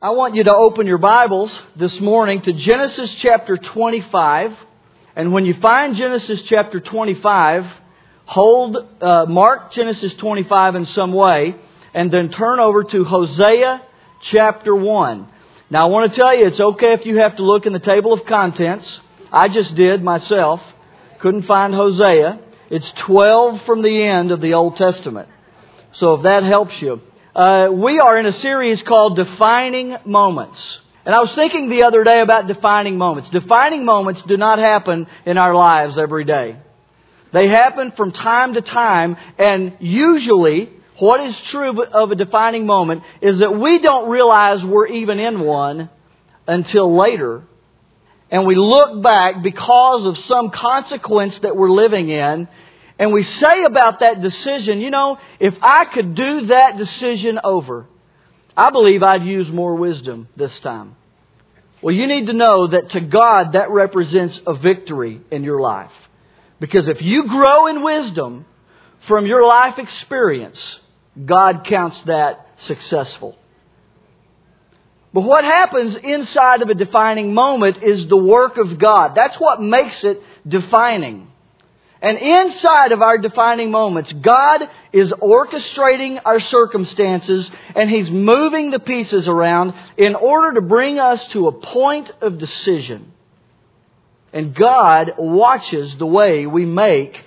I want you to open your Bibles this morning to Genesis chapter 25. And when you find Genesis chapter 25, hold, uh, mark Genesis 25 in some way, and then turn over to Hosea chapter 1. Now I want to tell you, it's okay if you have to look in the table of contents. I just did myself. Couldn't find Hosea. It's 12 from the end of the Old Testament. So if that helps you. Uh, we are in a series called Defining Moments. And I was thinking the other day about defining moments. Defining moments do not happen in our lives every day. They happen from time to time, and usually, what is true of a defining moment is that we don't realize we're even in one until later. And we look back because of some consequence that we're living in, and we say about that decision, you know, if I could do that decision over, I believe I'd use more wisdom this time. Well, you need to know that to God that represents a victory in your life. Because if you grow in wisdom from your life experience, God counts that successful. But what happens inside of a defining moment is the work of God. That's what makes it defining. And inside of our defining moments, God is orchestrating our circumstances and He's moving the pieces around in order to bring us to a point of decision. And God watches the way we make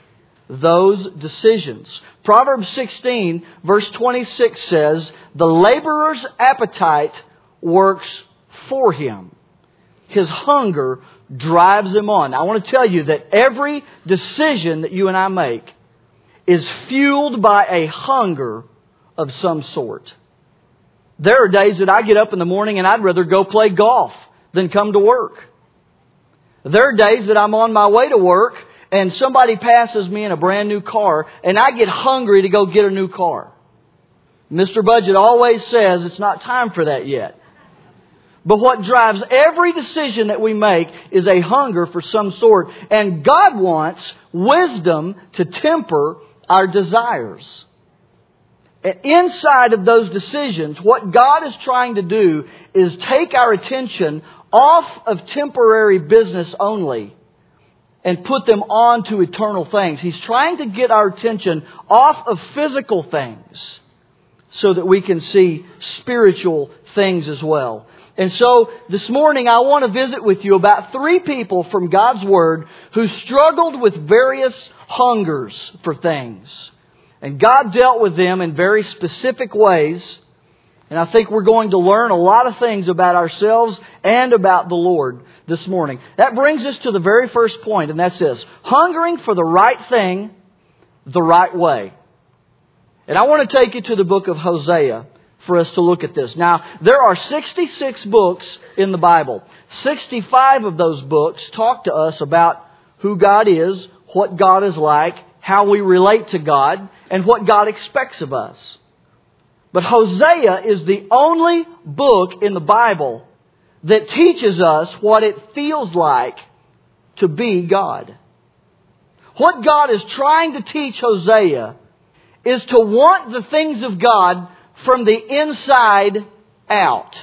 those decisions. Proverbs 16 verse 26 says, the laborer's appetite works for him. His hunger drives him on. I want to tell you that every decision that you and I make is fueled by a hunger of some sort. There are days that I get up in the morning and I'd rather go play golf than come to work. There are days that I'm on my way to work and somebody passes me in a brand new car and I get hungry to go get a new car. Mr. Budget always says it's not time for that yet. But what drives every decision that we make is a hunger for some sort. And God wants wisdom to temper our desires. And inside of those decisions, what God is trying to do is take our attention off of temporary business only and put them on to eternal things. He's trying to get our attention off of physical things so that we can see spiritual things as well. And so this morning I want to visit with you about three people from God's Word who struggled with various hungers for things. And God dealt with them in very specific ways. And I think we're going to learn a lot of things about ourselves and about the Lord this morning. That brings us to the very first point, and that's this. Hungering for the right thing the right way. And I want to take you to the book of Hosea for us to look at this. Now, there are 66 books in the Bible. 65 of those books talk to us about who God is, what God is like, how we relate to God, and what God expects of us. But Hosea is the only book in the Bible that teaches us what it feels like to be God. What God is trying to teach Hosea is to want the things of God from the inside out.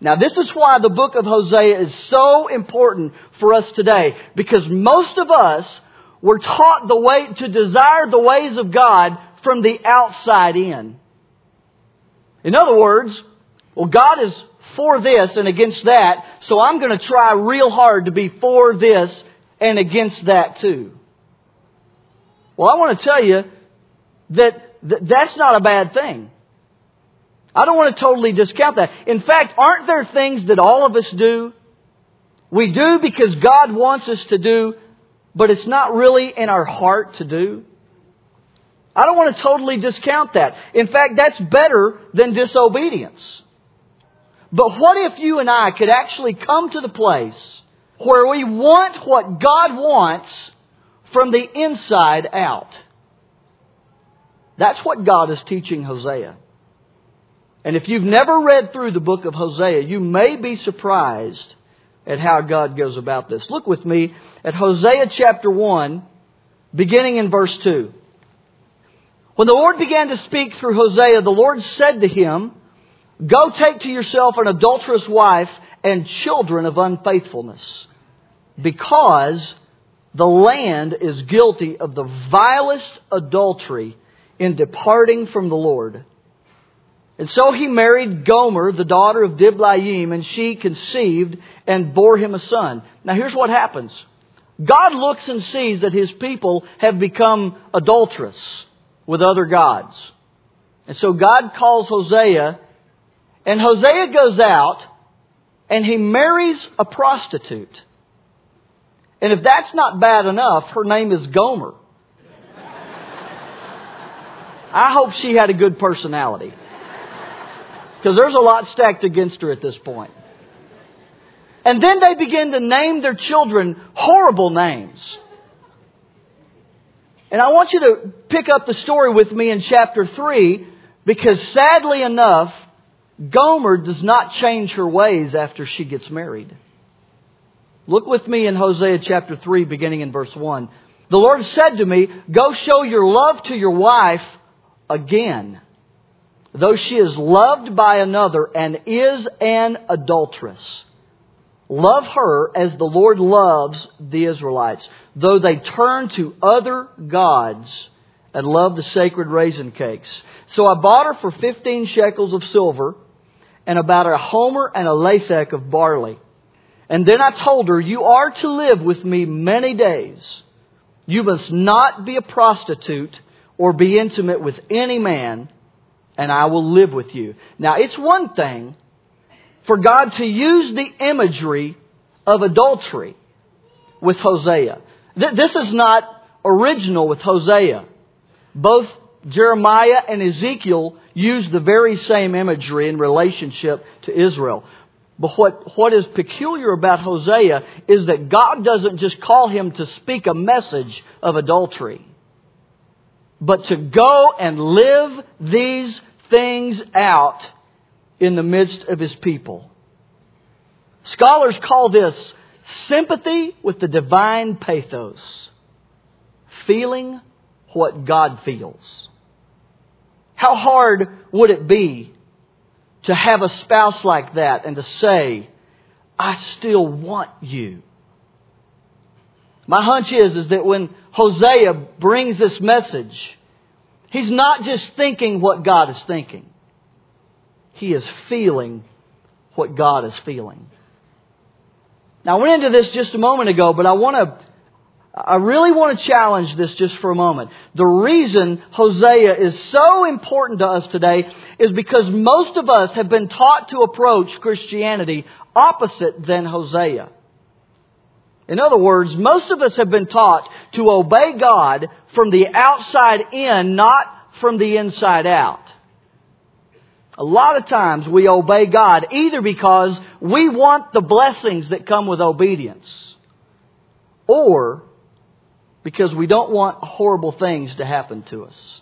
Now, this is why the book of Hosea is so important for us today, because most of us were taught the way to desire the ways of God from the outside in. In other words, well, God is for this and against that, so I'm going to try real hard to be for this and against that too. Well, I want to tell you that th- that's not a bad thing. I don't want to totally discount that. In fact, aren't there things that all of us do? We do because God wants us to do, but it's not really in our heart to do. I don't want to totally discount that. In fact, that's better than disobedience. But what if you and I could actually come to the place where we want what God wants from the inside out? That's what God is teaching Hosea. And if you've never read through the book of Hosea, you may be surprised at how God goes about this. Look with me at Hosea chapter 1, beginning in verse 2. When the Lord began to speak through Hosea, the Lord said to him, Go take to yourself an adulterous wife and children of unfaithfulness, because the land is guilty of the vilest adultery in departing from the Lord. And so he married Gomer, the daughter of Diblaim, and she conceived and bore him a son. Now here's what happens. God looks and sees that his people have become adulterous with other gods. And so God calls Hosea, and Hosea goes out and he marries a prostitute. And if that's not bad enough, her name is Gomer. I hope she had a good personality. Because there's a lot stacked against her at this point. And then they begin to name their children horrible names. And I want you to pick up the story with me in chapter 3 because sadly enough, Gomer does not change her ways after she gets married. Look with me in Hosea chapter 3 beginning in verse 1. The Lord said to me, Go show your love to your wife again though she is loved by another and is an adulteress. Love her as the Lord loves the Israelites, though they turn to other gods and love the sacred raisin cakes. So I bought her for 15 shekels of silver and about a homer and a lethek of barley. And then I told her, You are to live with me many days. You must not be a prostitute or be intimate with any man and I will live with you. Now, it's one thing for God to use the imagery of adultery with Hosea. This is not original with Hosea. Both Jeremiah and Ezekiel use the very same imagery in relationship to Israel. But what, what is peculiar about Hosea is that God doesn't just call him to speak a message of adultery, but to go and live these things out in the midst of his people. Scholars call this sympathy with the divine pathos, feeling what God feels. How hard would it be to have a spouse like that and to say, I still want you? My hunch is, is that when Hosea brings this message, He's not just thinking what God is thinking. He is feeling what God is feeling. Now, I went into this just a moment ago, but I want to, I really want to challenge this just for a moment. The reason Hosea is so important to us today is because most of us have been taught to approach Christianity opposite than Hosea. In other words, most of us have been taught to obey God from the outside in, not from the inside out. A lot of times we obey God either because we want the blessings that come with obedience or because we don't want horrible things to happen to us.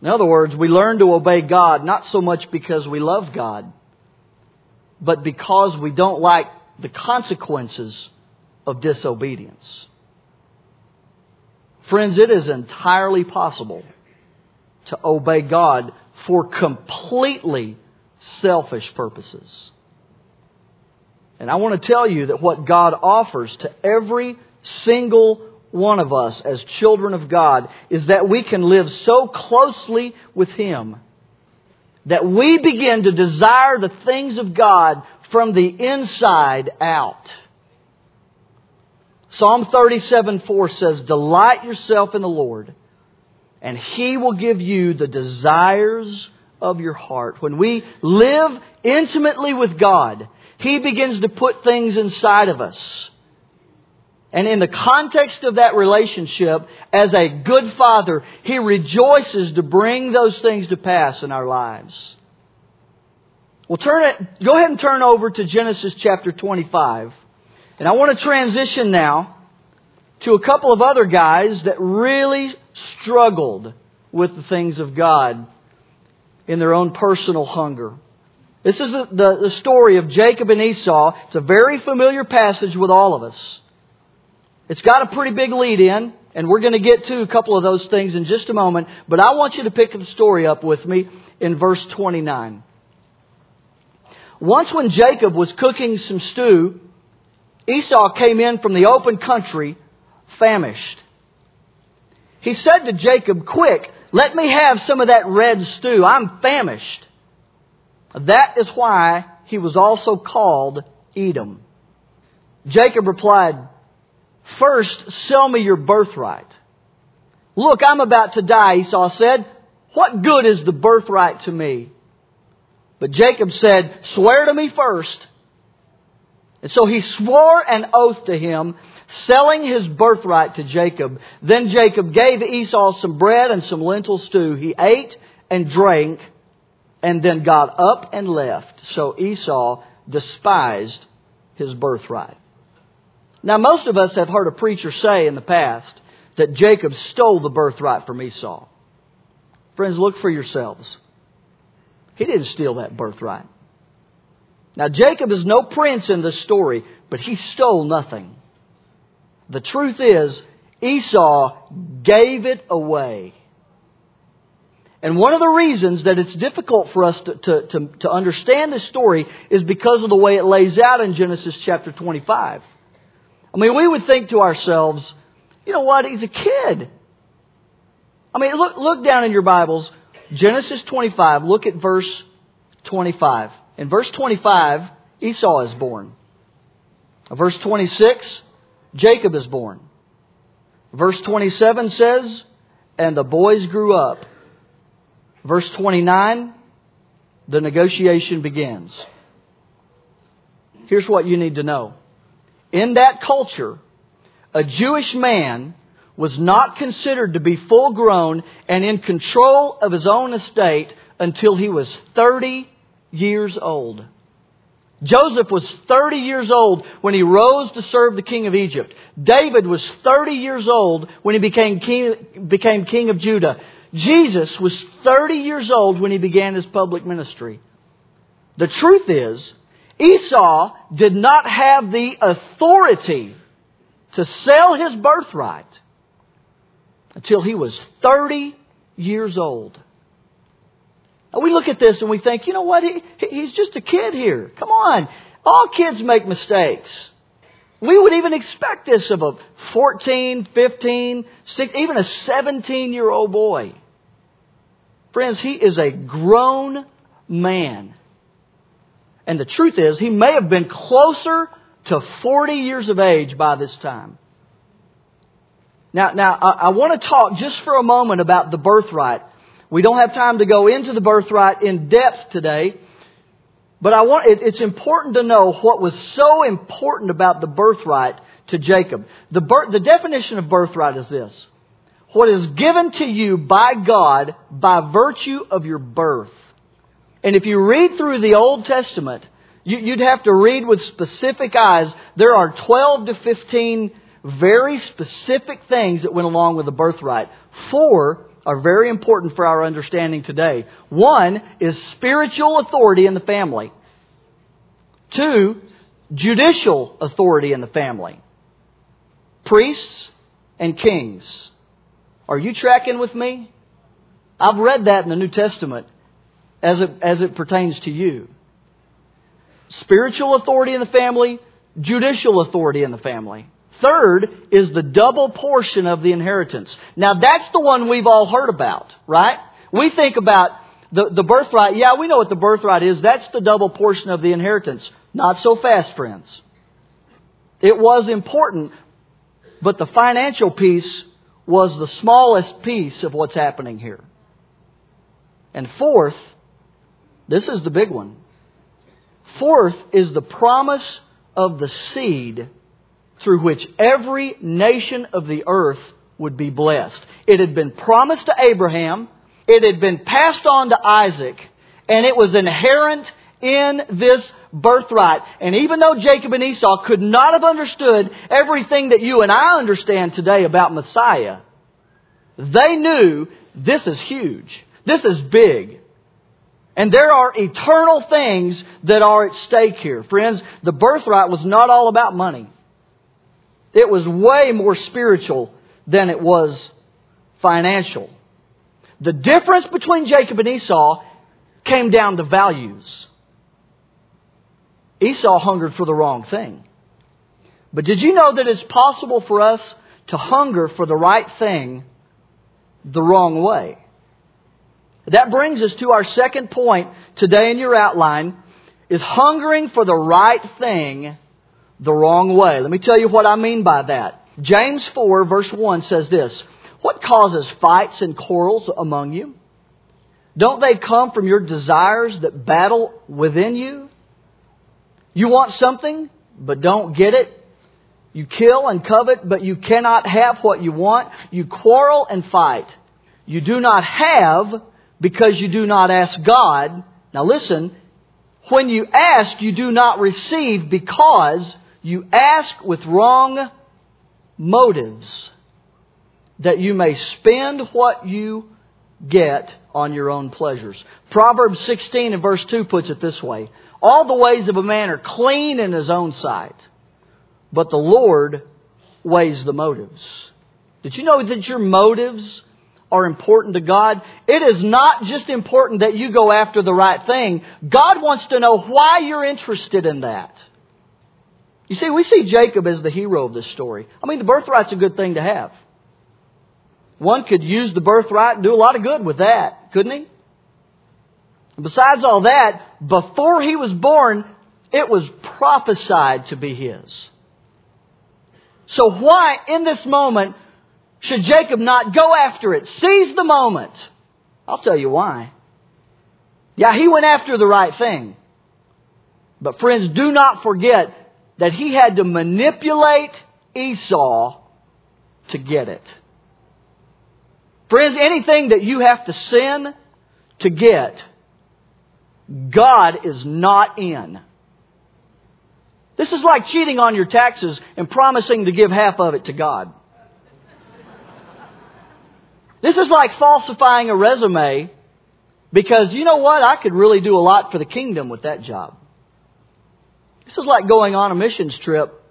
In other words, we learn to obey God not so much because we love God, but because we don't like the consequences of disobedience. Friends, it is entirely possible to obey God for completely selfish purposes. And I want to tell you that what God offers to every single one of us as children of God is that we can live so closely with Him that we begin to desire the things of God from the inside out. Psalm 37 4 says, Delight yourself in the Lord, and He will give you the desires of your heart. When we live intimately with God, He begins to put things inside of us. And in the context of that relationship, as a good father, He rejoices to bring those things to pass in our lives. Well, turn it, go ahead and turn over to Genesis chapter 25. And I want to transition now to a couple of other guys that really struggled with the things of God in their own personal hunger. This is the, the, the, story of Jacob and Esau. It's a very familiar passage with all of us. It's got a pretty big lead in, and we're going to get to a couple of those things in just a moment. But I want you to pick the story up with me in verse 29. Once when Jacob was cooking some stew, Esau came in from the open country famished. He said to Jacob, Quick, let me have some of that red stew. I'm famished. That is why he was also called Edom. Jacob replied, First, sell me your birthright. Look, I'm about to die, Esau said. What good is the birthright to me? But Jacob said, Swear to me first. And so he swore an oath to him, selling his birthright to Jacob. Then Jacob gave Esau some bread and some lentil stew. He ate and drank and then got up and left. So Esau despised his birthright. Now, most of us have heard a preacher say in the past that Jacob stole the birthright from Esau. Friends, look for yourselves. He didn't steal that birthright. Now, Jacob is no prince in this story, but he stole nothing. The truth is, Esau gave it away. And one of the reasons that it's difficult for us to, to, to, to, understand this story is because of the way it lays out in Genesis chapter 25. I mean, we would think to ourselves, you know what, he's a kid. I mean, look, look down in your Bibles, Genesis 25, look at verse 25. In verse 25, Esau is born. Verse 26, Jacob is born. Verse 27 says, and the boys grew up. Verse 29, the negotiation begins. Here's what you need to know. In that culture, a Jewish man was not considered to be full grown and in control of his own estate until he was 30 years old. Joseph was 30 years old when he rose to serve the king of Egypt. David was 30 years old when he became king, became king of Judah. Jesus was 30 years old when he began his public ministry. The truth is, Esau did not have the authority to sell his birthright until he was 30 years old. We look at this and we think, you know what? He, he's just a kid here. Come on. All kids make mistakes. We would even expect this of a 14, 15, 16, even a 17 year old boy. Friends, he is a grown man. And the truth is, he may have been closer to 40 years of age by this time. Now, now I, I want to talk just for a moment about the birthright. We don't have time to go into the birthright in depth today, but I want, it, it's important to know what was so important about the birthright to Jacob. The, the definition of birthright is this. What is given to you by God by virtue of your birth. And if you read through the Old Testament, you, would have to read with specific eyes. There are 12 to 15 very specific things that went along with the birthright. Four are very important for our understanding today. One is spiritual authority in the family. Two, judicial authority in the family. Priests and kings. Are you tracking with me? I've read that in the New Testament as it, as it pertains to you. Spiritual authority in the family, judicial authority in the family. Third is the double portion of the inheritance. Now that's the one we've all heard about, right? We think about the, the birthright. Yeah, we know what the birthright is. That's the double portion of the inheritance. Not so fast, friends. It was important, but the financial piece was the smallest piece of what's happening here. And fourth, this is the big one. Fourth is the promise of the seed through which every nation of the earth would be blessed. It had been promised to Abraham, it had been passed on to Isaac, and it was inherent in this birthright. And even though Jacob and Esau could not have understood everything that you and I understand today about Messiah, they knew this is huge. This is big. And there are eternal things that are at stake here. Friends, the birthright was not all about money. It was way more spiritual than it was financial. The difference between Jacob and Esau came down to values. Esau hungered for the wrong thing. But did you know that it's possible for us to hunger for the right thing the wrong way? That brings us to our second point today in your outline is hungering for the right thing the wrong way. Let me tell you what I mean by that. James 4 verse 1 says this, What causes fights and quarrels among you? Don't they come from your desires that battle within you? You want something, but don't get it. You kill and covet, but you cannot have what you want. You quarrel and fight. You do not have because you do not ask God. Now listen, when you ask, you do not receive because you ask with wrong motives that you may spend what you get on your own pleasures. Proverbs 16 and verse 2 puts it this way. All the ways of a man are clean in his own sight, but the Lord weighs the motives. Did you know that your motives are important to God? It is not just important that you go after the right thing. God wants to know why you're interested in that. You see, we see Jacob as the hero of this story. I mean, the birthright's a good thing to have. One could use the birthright and do a lot of good with that, couldn't he? besides all that, before he was born, it was prophesied to be his. So why, in this moment, should Jacob not go after it? Seize the moment. I'll tell you why. Yeah, he went after the right thing. But friends, do not forget that he had to manipulate Esau to get it. Friends, anything that you have to sin to get, God is not in. This is like cheating on your taxes and promising to give half of it to God. This is like falsifying a resume because you know what? I could really do a lot for the kingdom with that job. This is like going on a missions trip,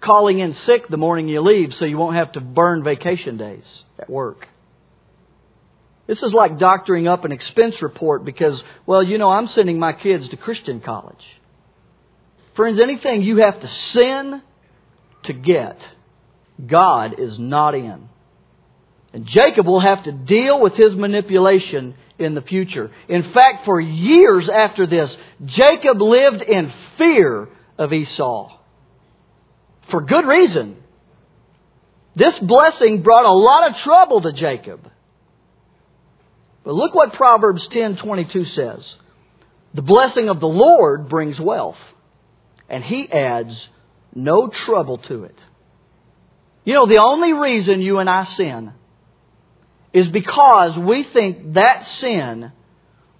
calling in sick the morning you leave so you won't have to burn vacation days at work. This is like doctoring up an expense report because, well, you know, I'm sending my kids to Christian college. Friends, anything you have to sin to get, God is not in. And Jacob will have to deal with his manipulation in the future. In fact, for years after this, Jacob lived in fear of Esau. For good reason. This blessing brought a lot of trouble to Jacob. But look what Proverbs 10:22 says. The blessing of the Lord brings wealth, and he adds no trouble to it. You know, the only reason you and I sin is because we think that sin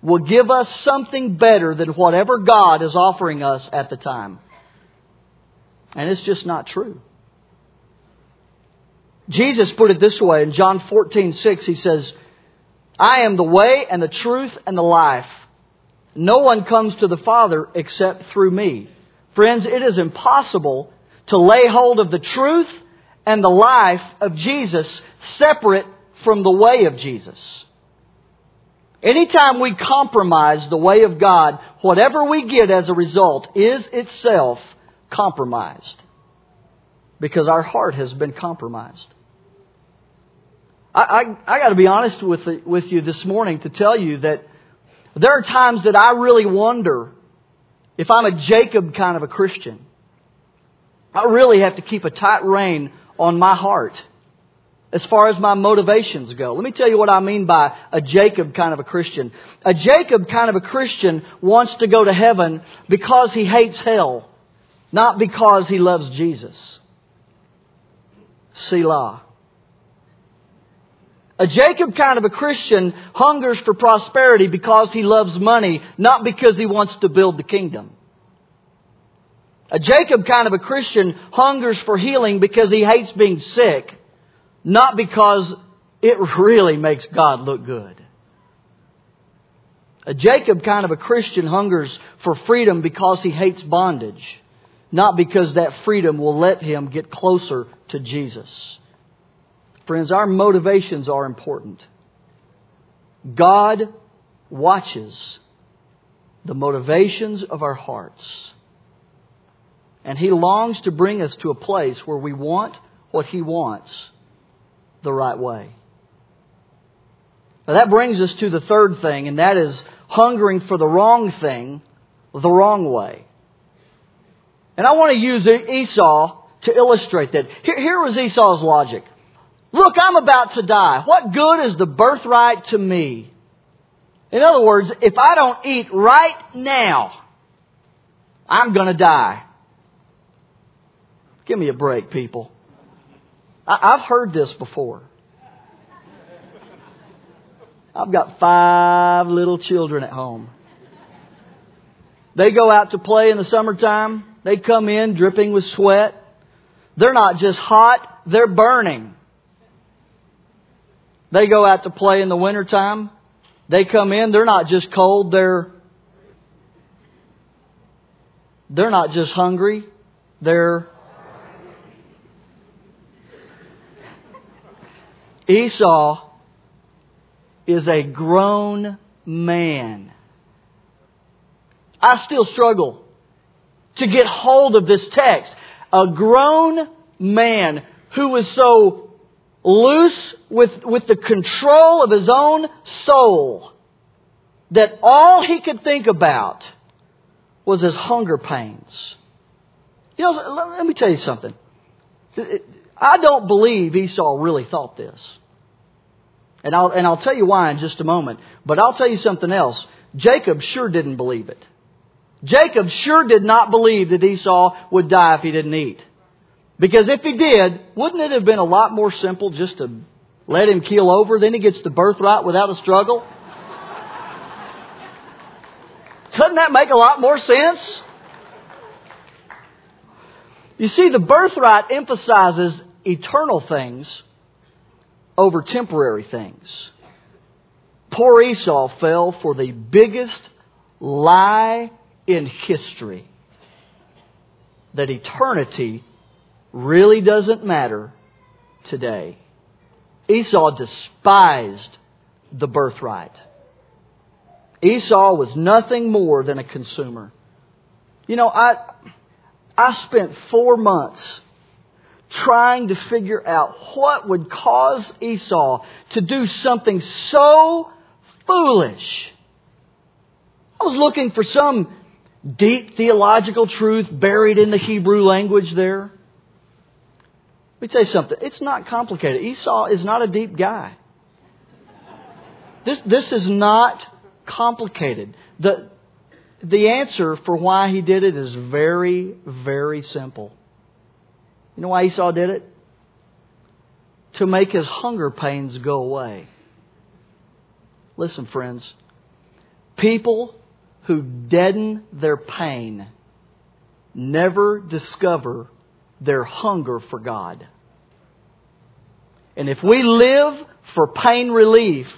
will give us something better than whatever God is offering us at the time. And it's just not true. Jesus put it this way in John 14, 6, he says, I am the way and the truth and the life. No one comes to the Father except through me. Friends, it is impossible to lay hold of the truth and the life of Jesus separate from the way of Jesus. Anytime we compromise the way of God, whatever we get as a result is itself compromised. Because our heart has been compromised. I, I, I got to be honest with, with you this morning to tell you that there are times that I really wonder if I'm a Jacob kind of a Christian. I really have to keep a tight rein on my heart as far as my motivations go. Let me tell you what I mean by a Jacob kind of a Christian. A Jacob kind of a Christian wants to go to heaven because he hates hell, not because he loves Jesus. Selah. A Jacob kind of a Christian hungers for prosperity because he loves money, not because he wants to build the kingdom. A Jacob kind of a Christian hungers for healing because he hates being sick, not because it really makes God look good. A Jacob kind of a Christian hungers for freedom because he hates bondage, not because that freedom will let him get closer to Jesus. Friends, our motivations are important. God watches the motivations of our hearts. And He longs to bring us to a place where we want what He wants the right way. Now that brings us to the third thing, and that is hungering for the wrong thing the wrong way. And I want to use Esau to illustrate that. Here, here was Esau's logic. Look, I'm about to die. What good is the birthright to me? In other words, if I don't eat right now, I'm going to die. Give me a break, people. I, have heard this before. I've got five little children at home. They go out to play in the summertime. They come in dripping with sweat. They're not just hot, they're burning. They go out to play in the wintertime. They come in, they're not just cold, they're they're not just hungry, they're Esau is a grown man. I still struggle to get hold of this text. A grown man who was so loose with, with the control of his own soul that all he could think about was his hunger pains. You know, let me tell you something. I don't believe Esau really thought this. And I'll, and I'll tell you why in just a moment. But I'll tell you something else. Jacob sure didn't believe it. Jacob sure did not believe that Esau would die if he didn't eat. Because if he did, wouldn't it have been a lot more simple just to let him keel over? Then he gets the birthright without a struggle? Doesn't that make a lot more sense? You see, the birthright emphasizes eternal things over temporary things. Poor Esau fell for the biggest lie in history that eternity really doesn't matter today. Esau despised the birthright. Esau was nothing more than a consumer. You know, I, I spent four months trying to figure out what would cause Esau to do something so foolish. I was looking for some deep theological truth buried in the Hebrew language there. Let me tell you something. It's not complicated. Esau is not a deep guy. This, this is not complicated. The, the answer for why he did it is very, very simple. You know why Esau did it? To make his hunger pains go away. Listen, friends. People who deaden their pain never discover their hunger for God. And if we live for pain relief,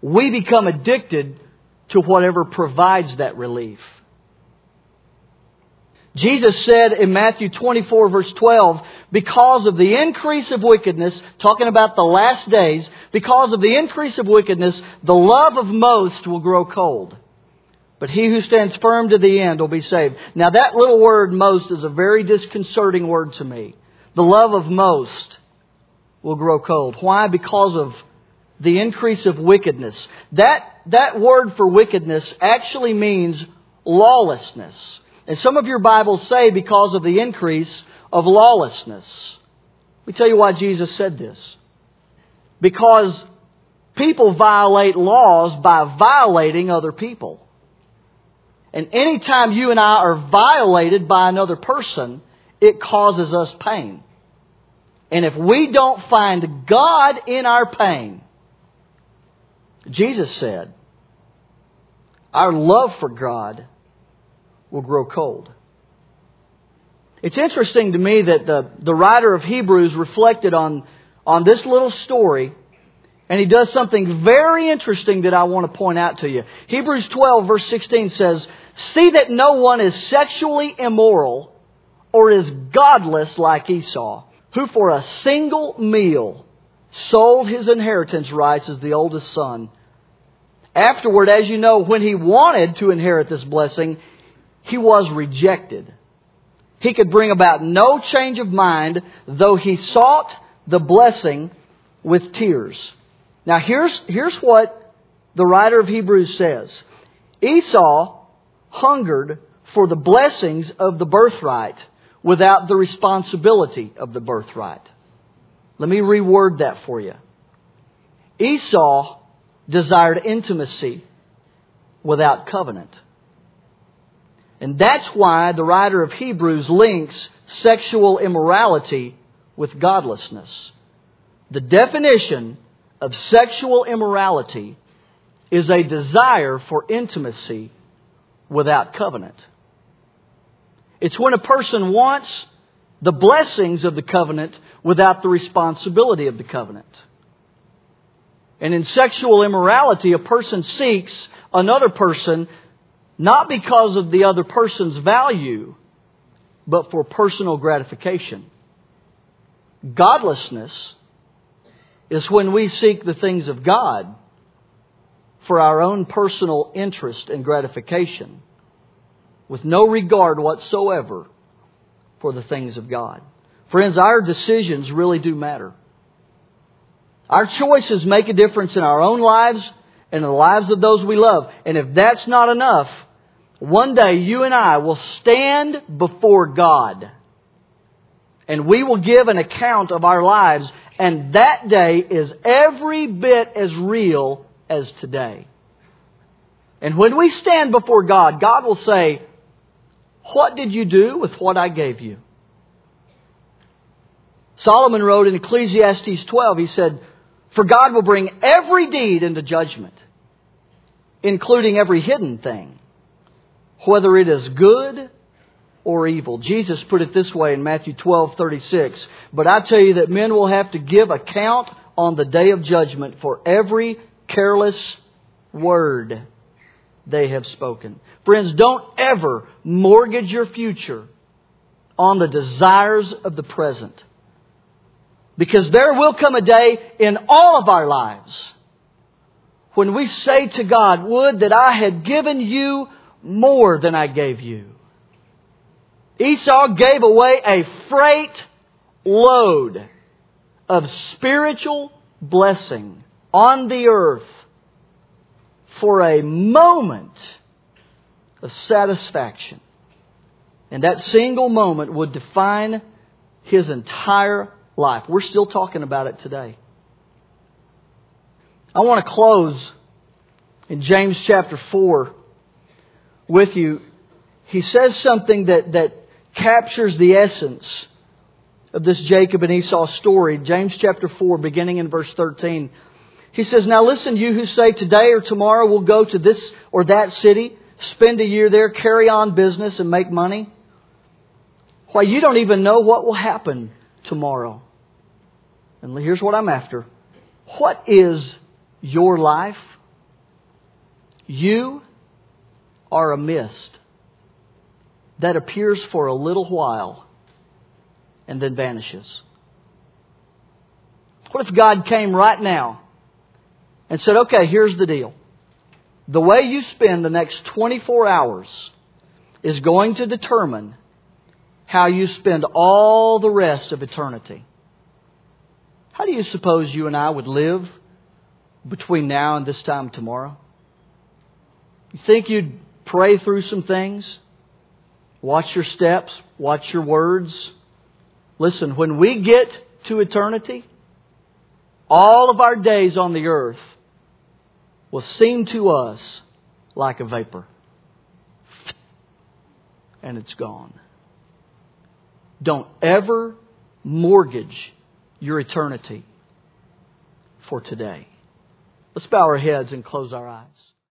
we become addicted to whatever provides that relief. Jesus said in Matthew 24 verse 12, because of the increase of wickedness, talking about the last days, because of the increase of wickedness, the love of most will grow cold. But he who stands firm to the end will be saved. Now that little word most is a very disconcerting word to me. The love of most will grow cold. Why? Because of the increase of wickedness. That, that word for wickedness actually means lawlessness. And some of your Bibles say because of the increase of lawlessness. Let me tell you why Jesus said this. Because people violate laws by violating other people. And anytime you and I are violated by another person, it causes us pain. And if we don't find God in our pain, Jesus said, our love for God will grow cold. It's interesting to me that the, the writer of Hebrews reflected on, on this little story and he does something very interesting that I want to point out to you. Hebrews 12 verse 16 says, See that no one is sexually immoral or is godless like Esau, who for a single meal sold his inheritance rights as the oldest son. Afterward, as you know, when he wanted to inherit this blessing, he was rejected. he could bring about no change of mind, though he sought the blessing with tears. Now here's, here's what the writer of Hebrews says. Esau hungered for the blessings of the birthright without the responsibility of the birthright. Let me reword that for you. Esau desired intimacy without covenant. And that's why the writer of Hebrews links sexual immorality with godlessness. The definition of sexual immorality is a desire for intimacy without covenant. It's when a person wants the blessings of the covenant without the responsibility of the covenant. And in sexual immorality, a person seeks another person not because of the other person's value, but for personal gratification. Godlessness is when we seek the things of God for our own personal interest and gratification with no regard whatsoever for the things of God. Friends, our decisions really do matter. Our choices make a difference in our own lives and in the lives of those we love. And if that's not enough, one day you and I will stand before God and we will give an account of our lives and that day is every bit as real as today. And when we stand before God, God will say, What did you do with what I gave you? Solomon wrote in Ecclesiastes 12, he said, For God will bring every deed into judgment, including every hidden thing, whether it is good or evil. Jesus put it this way in Matthew 12:36, "But I tell you that men will have to give account on the day of judgment for every careless word they have spoken." Friends, don't ever mortgage your future on the desires of the present. Because there will come a day in all of our lives when we say to God, Would that I had given you more than I gave you. Esau gave away a freight load of spiritual blessing on the earth for a moment of satisfaction. And that single moment would define his entire life. We're still talking about it today. I want to close in James chapter 4 with you. He says something that, that captures the essence of this Jacob and Esau story. James chapter 4, beginning in verse 13. He says, Now listen, you who say today or tomorrow we'll go to this or that city, spend a year there, carry on business, and make money. Why, you don't even know what will happen tomorrow. And here's what I'm after. What is your life? You are a mist that appears for a little while and then vanishes. What if God came right now and said, okay, here's the deal. The way you spend the next 24 hours is going to determine how you spend all the rest of eternity. How do you suppose you and I would live between now and this time tomorrow? You think you'd pray through some things? Watch your steps, watch your words. Listen, when we get to eternity, all of our days on the earth will seem to us like a vapor. And it's gone. Don't ever mortgage your eternity for today. Let's bow our heads and close our eyes.